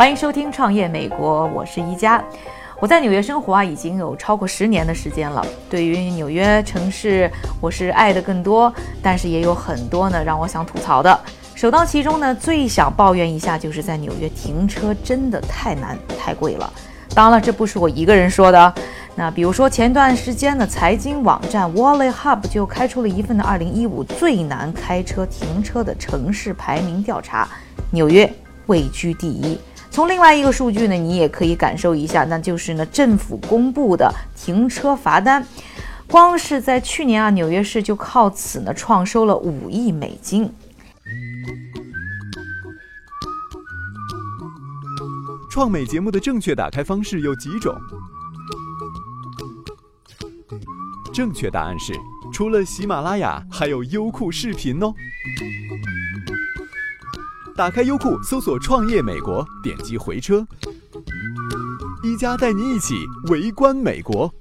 欢迎收听《创业美国》，我是一佳。我在纽约生活啊，已经有超过十年的时间了。对于纽约城市，我是爱的更多，但是也有很多呢让我想吐槽的。首当其冲呢，最想抱怨一下，就是在纽约停车真的太难、太贵了。当然了，这不是我一个人说的。那比如说前段时间的财经网站 Wallet Hub 就开出了一份的2015最难开车停车的城市排名调查，纽约位居第一。从另外一个数据呢，你也可以感受一下，那就是呢政府公布的停车罚单，光是在去年啊，纽约市就靠此呢创收了五亿美金。创美节目的正确打开方式有几种？正确答案是，除了喜马拉雅，还有优酷视频哦。打开优酷，搜索“创业美国”，点击回车。一加带你一起围观美国。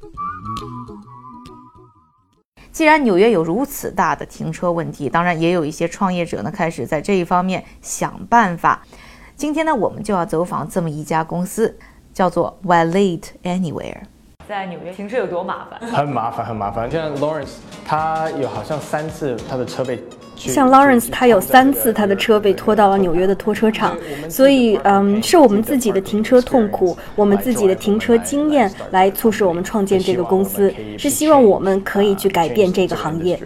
既然纽约有如此大的停车问题，当然也有一些创业者呢开始在这一方面想办法。今天呢，我们就要走访这么一家公司，叫做 Valet Anywhere。在纽约停车有多麻烦？很麻烦，很麻烦。像 Lawrence，他有好像三次他的车被。像 Lawrence，他有三次他的车被拖到了纽约的拖车场，所以，嗯，是我们自己的停车痛苦，我们自己的停车经验来促使我们创建这个公司，是希望我们可以去改变这个行业。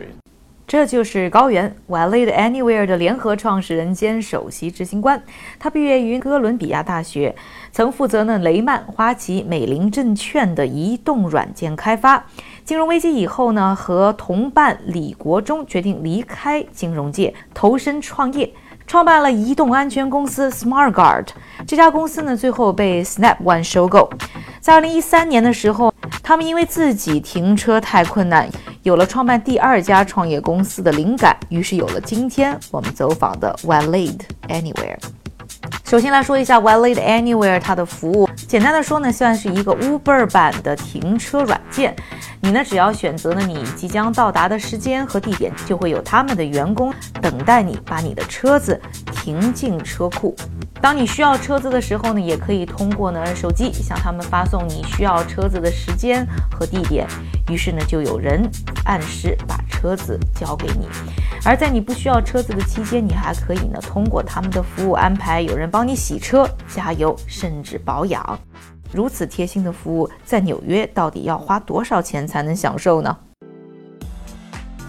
这就是高原 Valet Anywhere 的联合创始人兼首席执行官，他毕业于哥伦比亚大学，曾负责呢雷曼、花旗、美林证券的移动软件开发。金融危机以后呢，和同伴李国忠决定离开金融界，投身创业，创办了移动安全公司 SmartGuard。这家公司呢，最后被 Snap One 收购。在二零一三年的时候，他们因为自己停车太困难，有了创办第二家创业公司的灵感，于是有了今天我们走访的 Valet Anywhere。首先来说一下 Valet Anywhere 它的服务，简单的说呢，算是一个 Uber 版的停车软件。你呢，只要选择了你即将到达的时间和地点，就会有他们的员工等待你把你的车子停进车库。当你需要车子的时候呢，也可以通过呢手机向他们发送你需要车子的时间和地点，于是呢就有人按时把车子交给你。而在你不需要车子的期间，你还可以呢通过他们的服务安排有人帮你洗车、加油，甚至保养。如此贴心的服务，在纽约到底要花多少钱才能享受呢？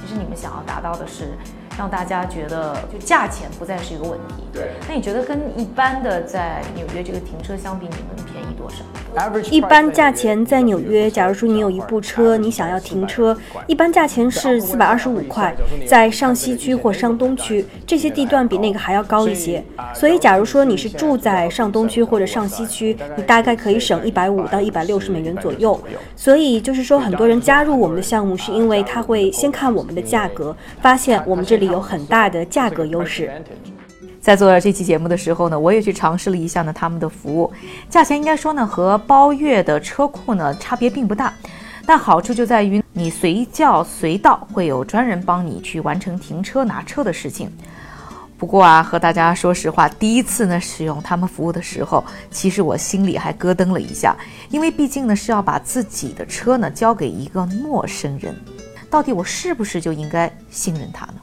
其实你们想要达到的是。让大家觉得就价钱不再是一个问题。对。那你觉得跟一般的在纽约这个停车相比，你们便宜多少？一般价钱在纽约，假如说你有一部车，你想要停车，一般价钱是四百二十五块。在上西区或上东区这些地段比那个还要高一些。所以，假如说你是住在上东区或者上西区，你大概可以省一百五到一百六十美元左右。所以就是说，很多人加入我们的项目，是因为他会先看我们的价格，发现我们这里。有很大的价格优势。在做这期节目的时候呢，我也去尝试了一下呢他们的服务，价钱应该说呢和包月的车库呢差别并不大，但好处就在于你随叫随到，会有专人帮你去完成停车拿车的事情。不过啊，和大家说实话，第一次呢使用他们服务的时候，其实我心里还咯噔了一下，因为毕竟呢是要把自己的车呢交给一个陌生人，到底我是不是就应该信任他呢？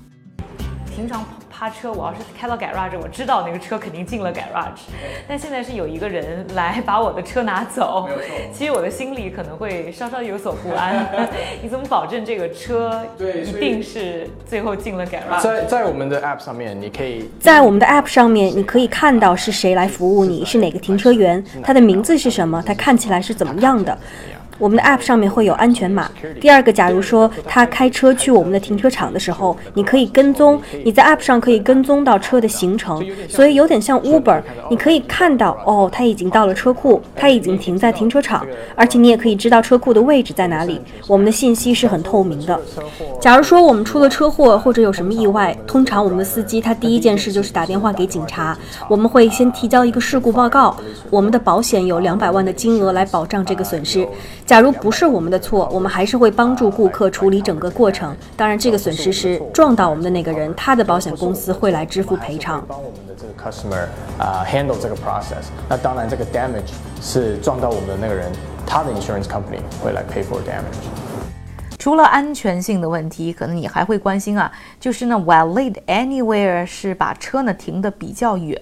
平常趴车，我要是开到 garage，我知道那个车肯定进了 garage。但现在是有一个人来把我的车拿走，其实我的心里可能会稍稍有所不安。你怎么保证这个车一定是最后进了 garage？在在我们的 app 上面，你可以在我们的 app 上面，你可以看到是谁来服务你，是哪个停车员，他的名字是什么，他看起来是怎么样的。我们的 App 上面会有安全码。第二个，假如说他开车去我们的停车场的时候，你可以跟踪，你在 App 上可以跟踪到车的行程，所以有点像 Uber，你可以看到哦，他已经到了车库，他已经停在停车场，而且你也可以知道车库的位置在哪里。我们的信息是很透明的。假如说我们出了车祸或者有什么意外，通常我们的司机他第一件事就是打电话给警察，我们会先提交一个事故报告，我们的保险有两百万的金额来保障这个损失。假如不是我们的错，我们还是会帮助顾客处理整个过程。当然，这个损失是撞到我们的那个人，他的保险公司会来支付赔偿。帮我们的这个 customer 啊 handle 这个 process。那当然，这个 damage 是撞到我们的那个人，他的 insurance company 会来 pay for damage。除了安全性的问题，可能你还会关心啊，就是呢，valet anywhere 是把车呢停得比较远，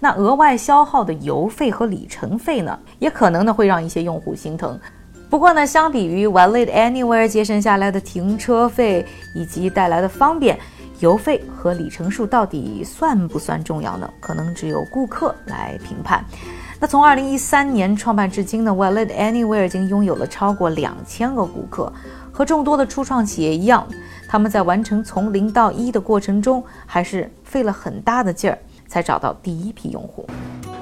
那额外消耗的油费和里程费呢，也可能呢会让一些用户心疼。不过呢，相比于 valet anywhere 节省下来的停车费以及带来的方便，油费和里程数到底算不算重要呢？可能只有顾客来评判。那从2013年创办至今呢，valet anywhere 已经拥有了超过两千个顾客。和众多的初创企业一样，他们在完成从零到一的过程中，还是费了很大的劲儿，才找到第一批用户。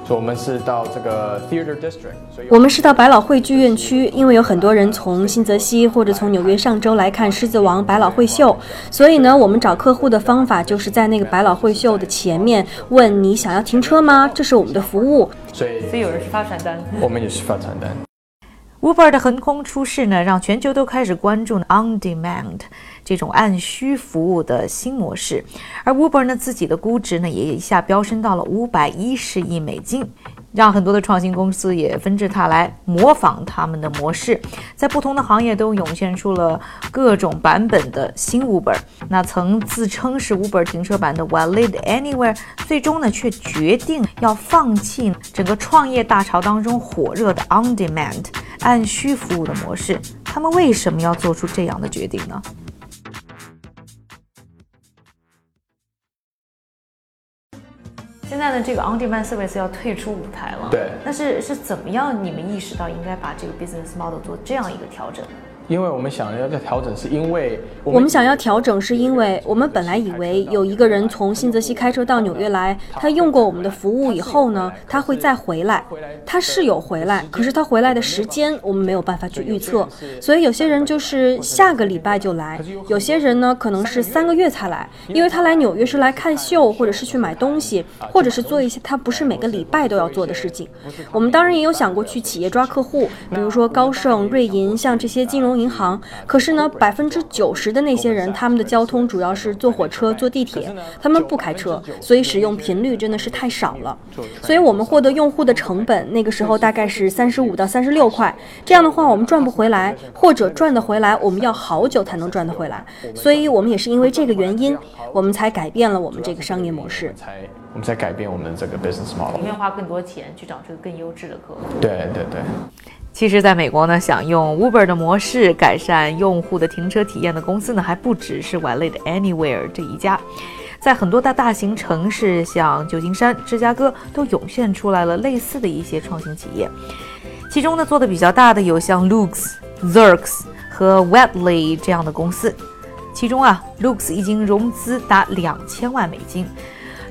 所以我们是到这个 Theater District，我们是到百老汇剧院区，因为有很多人从新泽西或者从纽约上周来看《狮子王》百老汇秀，所以呢，我们找客户的方法就是在那个百老汇秀的前面问你想要停车吗？这是我们的服务。所以所以有人是发传单，我们也是发传单。Uber 的横空出世呢，让全球都开始关注 On Demand 这种按需服务的新模式，而 Uber 呢自己的估值呢也一下飙升到了五百一十亿美金。让很多的创新公司也纷至沓来模仿他们的模式，在不同的行业都涌现出了各种版本的新 Uber。那曾自称是 Uber 停车版的 Valet Anywhere，最终呢却决定要放弃整个创业大潮当中火热的 On Demand 按需服务的模式。他们为什么要做出这样的决定呢？现在的，这个 On Demand Service 要退出舞台了。对。但是是怎么样？你们意识到应该把这个 business model 做这样一个调整？因为我们想要在调整，是因为我们想要调整，是因为我们本来以为有一个人从新泽西开车到纽约来，他用过我们的服务以后呢，他会再回来。他是有回来，可是他回来的时间我们没有办法去预测。所以有些人就是下个礼拜就来，有些人呢可能是三个月才来，因为他来纽约是来看秀，或者是去买东西，或者是做一些他不是每个礼拜都要做的事情。我们当然也有想过去企业抓客户，比如说高盛、瑞银，像这些金融。银行，可是呢，百分之九十的那些人，他们的交通主要是坐火车、坐地铁，他们不开车，所以使用频率真的是太少了。所以我们获得用户的成本，那个时候大概是三十五到三十六块。这样的话，我们赚不回来，或者赚得回来，我们要好久才能赚得回来。所以我们也是因为这个原因，我们才改变了我们这个商业模式。才我们才改变我们的这个 business model。我们要花更多钱去找这个更优质的客户。对对对。其实，在美国呢，想用 Uber 的模式改善用户的停车体验的公司呢，还不只是 w a l e t Anywhere 这一家，在很多的大型城市，像旧金山、芝加哥，都涌现出来了类似的一些创新企业。其中呢，做的比较大的有像 Lux、Zerx 和 Webly 这样的公司。其中啊，Lux 已经融资达两千万美金。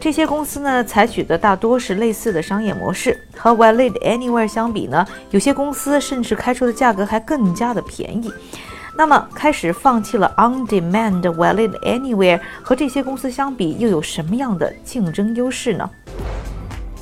这些公司呢，采取的大多是类似的商业模式。和 Valet Anywhere 相比呢，有些公司甚至开出的价格还更加的便宜。那么，开始放弃了 On Demand Valet Anywhere 和这些公司相比，又有什么样的竞争优势呢？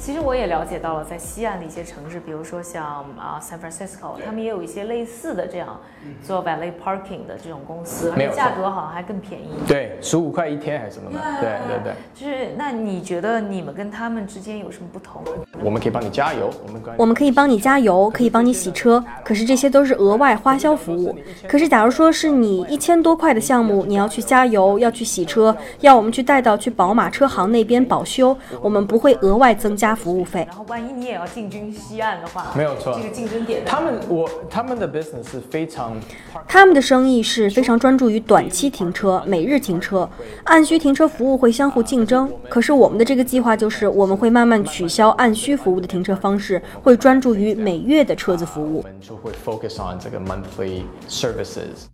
其实我也了解到了，在西岸的一些城市，比如说像啊 San Francisco，他们也有一些类似的这样做 valet parking 的这种公司，而且价格好像还更便宜。对，十五块一天还是什么的。对对对。就是那你觉得你们跟他们之间有什么不同？我们可以帮你加油，我们我们可以帮你加油，可以帮你洗车，可是这些都是额外花销服务。可是假如说是你一千多块的项目，你要去加油，要去洗车，要我们去带到去宝马车行那边保修，我们不会额外增加。加服务费。然后万一你也要进军西岸的话，没有错这个竞争点他们我他们的 business 是非常他们的生意是非常专注于短期停车、每日停车，按需停车服务会相互竞争。可是我们的这个计划就是，我们会慢慢取消按需服务的停车方式，会专注于每月的车子服务我务。们就会 focus on 这个 monthly services。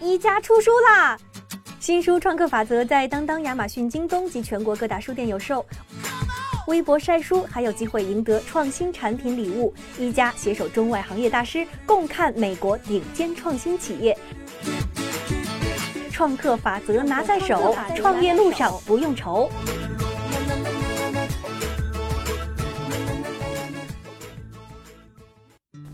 一家出书啦！新书《创客法则》在当当、亚马逊、京东及全国各大书店有售。微博晒书还有机会赢得创新产品礼物。一家携手中外行业大师，共看美国顶尖创新企业。创客法则拿在手，创业路上不用愁。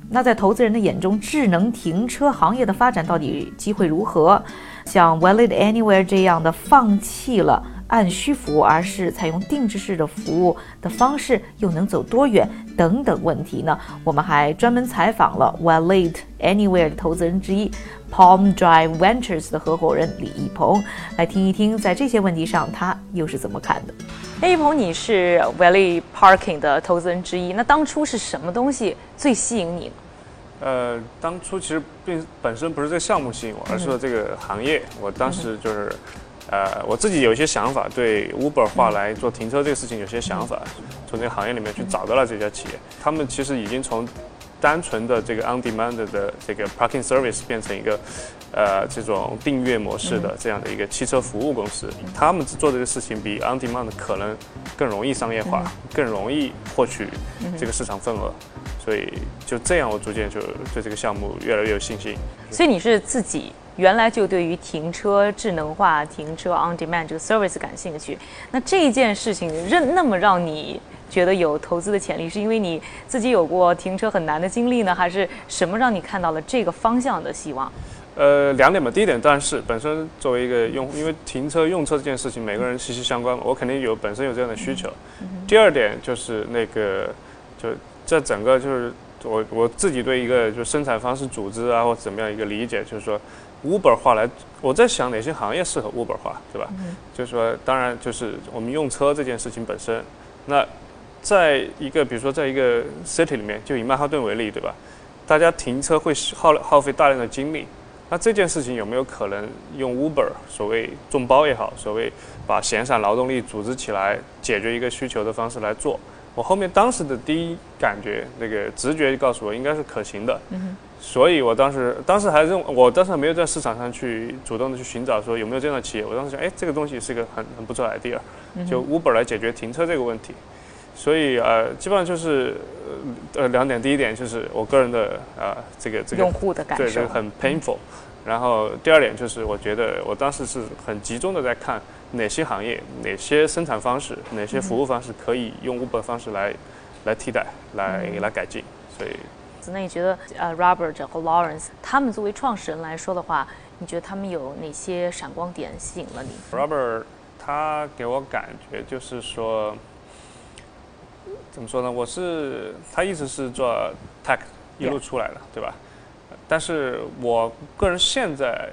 那在投资人的眼中，智能停车行业的发展到底机会如何？像 Valid Anywhere 这样的放弃了按需服务，而是采用定制式的服务的方式，又能走多远？等等问题呢？我们还专门采访了 Valid Anywhere 的投资人之一 Palm Drive Ventures 的合伙人李一鹏，来听一听在这些问题上他又是怎么看的。哎，一鹏，你是 Valid Parking 的投资人之一，那当初是什么东西最吸引你呢？呃，当初其实并本身不是这个项目吸引我，而是说这个行业。我当时就是，呃，我自己有一些想法，对 Uber 化来做停车这个事情有些想法，从这个行业里面去找到了这家企业。他们其实已经从单纯的这个 on demand 的这个 parking service 变成一个，呃，这种订阅模式的这样的一个汽车服务公司。他们做这个事情比 on demand 可能更容易商业化，更容易获取这个市场份额。所以就这样，我逐渐就对这个项目越来越有信心。所以你是自己原来就对于停车智能化、停车 on demand 这个 service 感兴趣。那这件事情让那么让你觉得有投资的潜力，是因为你自己有过停车很难的经历呢，还是什么让你看到了这个方向的希望？呃，两点吧。第一点当然是本身作为一个用户，因为停车用车这件事情每个人息息相关嘛，我肯定有本身有这样的需求。第二点就是那个，就这整个就是我我自己对一个就生产方式组织啊或怎么样一个理解，就是说 Uber 化来，我在想哪些行业适合 Uber 化，对吧？就是说，当然就是我们用车这件事情本身，那在一个比如说在一个 city 里面，就以曼哈顿为例，对吧？大家停车会耗耗费大量的精力。那这件事情有没有可能用 Uber 所谓众包也好，所谓把闲散劳动力组织起来解决一个需求的方式来做？我后面当时的第一感觉，那个直觉告诉我应该是可行的。所以我当时当时还认为，我当时还没有在市场上去主动的去寻找说有没有这样的企业。我当时想，哎，这个东西是一个很很不错的 idea，就 Uber 来解决停车这个问题。所以呃，基本上就是呃呃两点，第一点就是我个人的呃这个这个用户的感受对这个很 painful。然后第二点就是，我觉得我当时是很集中的在看哪些行业、哪些生产方式、哪些服务方式可以用 Uber 方式来来替代、来来改进。所以那你觉得呃，Robert 和 Lawrence 他们作为创始人来说的话，你觉得他们有哪些闪光点吸引了你？Robert 他给我感觉就是说，怎么说呢？我是他一直是做 tech 一路出来的，对吧？但是我个人现在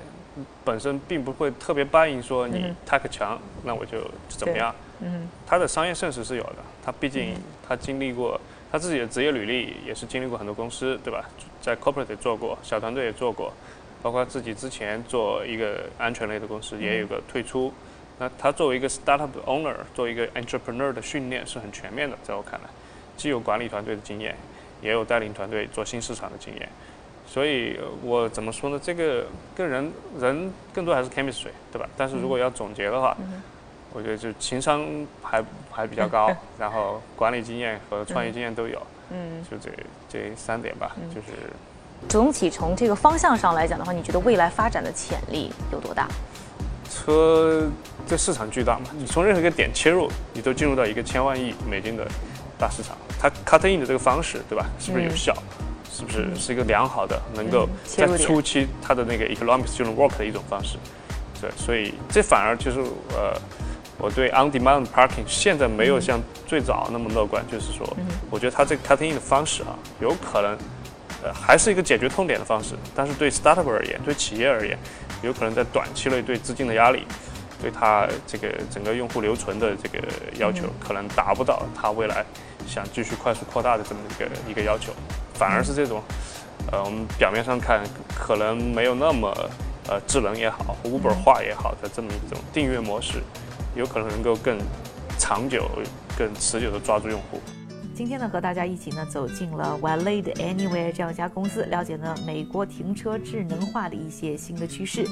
本身并不会特别 buy in 说你 tech 强，那我就怎么样？嗯他的商业现实是有的，他毕竟他经历过他自己的职业履历，也是经历过很多公司，对吧？在 corporate 也做过，小团队也做过，包括自己之前做一个安全类的公司，也有个退出。那他作为一个 startup owner，作为一个 entrepreneur 的训练是很全面的，在我看来，既有管理团队的经验，也有带领团队做新市场的经验。所以呃我怎么说呢？这个跟人人更多还是 chemistry，对吧？但是如果要总结的话，我觉得就情商还还比较高，然后管理经验和创业经验都有，嗯，就这这三点吧，就是总体从这个方向上来讲的话，你觉得未来发展的潜力有多大？车这市场巨大嘛，你从任何一个点切入，你都进入到一个千万亿美金的大市场。它 cut in 的这个方式，对吧？是不是有效？是不是是一个良好的，能够在初期它的那个 economics 就能 work 的一种方式？对，所以这反而就是呃，我对 on demand parking 现在没有像最早那么乐观，就是说，我觉得它这个 cutting in 的方式啊，有可能呃还是一个解决痛点的方式，但是对 startup 而言，对企业而言，有可能在短期内对资金的压力，对它这个整个用户留存的这个要求，可能达不到它未来想继续快速扩大的这么一个一个要求，反而是这种，呃，我们表面上看可能没有那么呃智能也好，Uber 化也好的这么一种订阅模式，有可能能够更长久、更持久的抓住用户。今天呢，和大家一起呢走进了 Valet Anywhere 这样一家公司，了解呢美国停车智能化的一些新的趋势。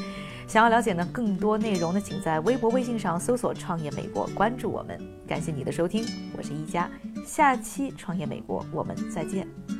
想要了解呢更多内容呢，请在微博、微信上搜索“创业美国”，关注我们。感谢你的收听，我是一佳，下期创业美国我们再见。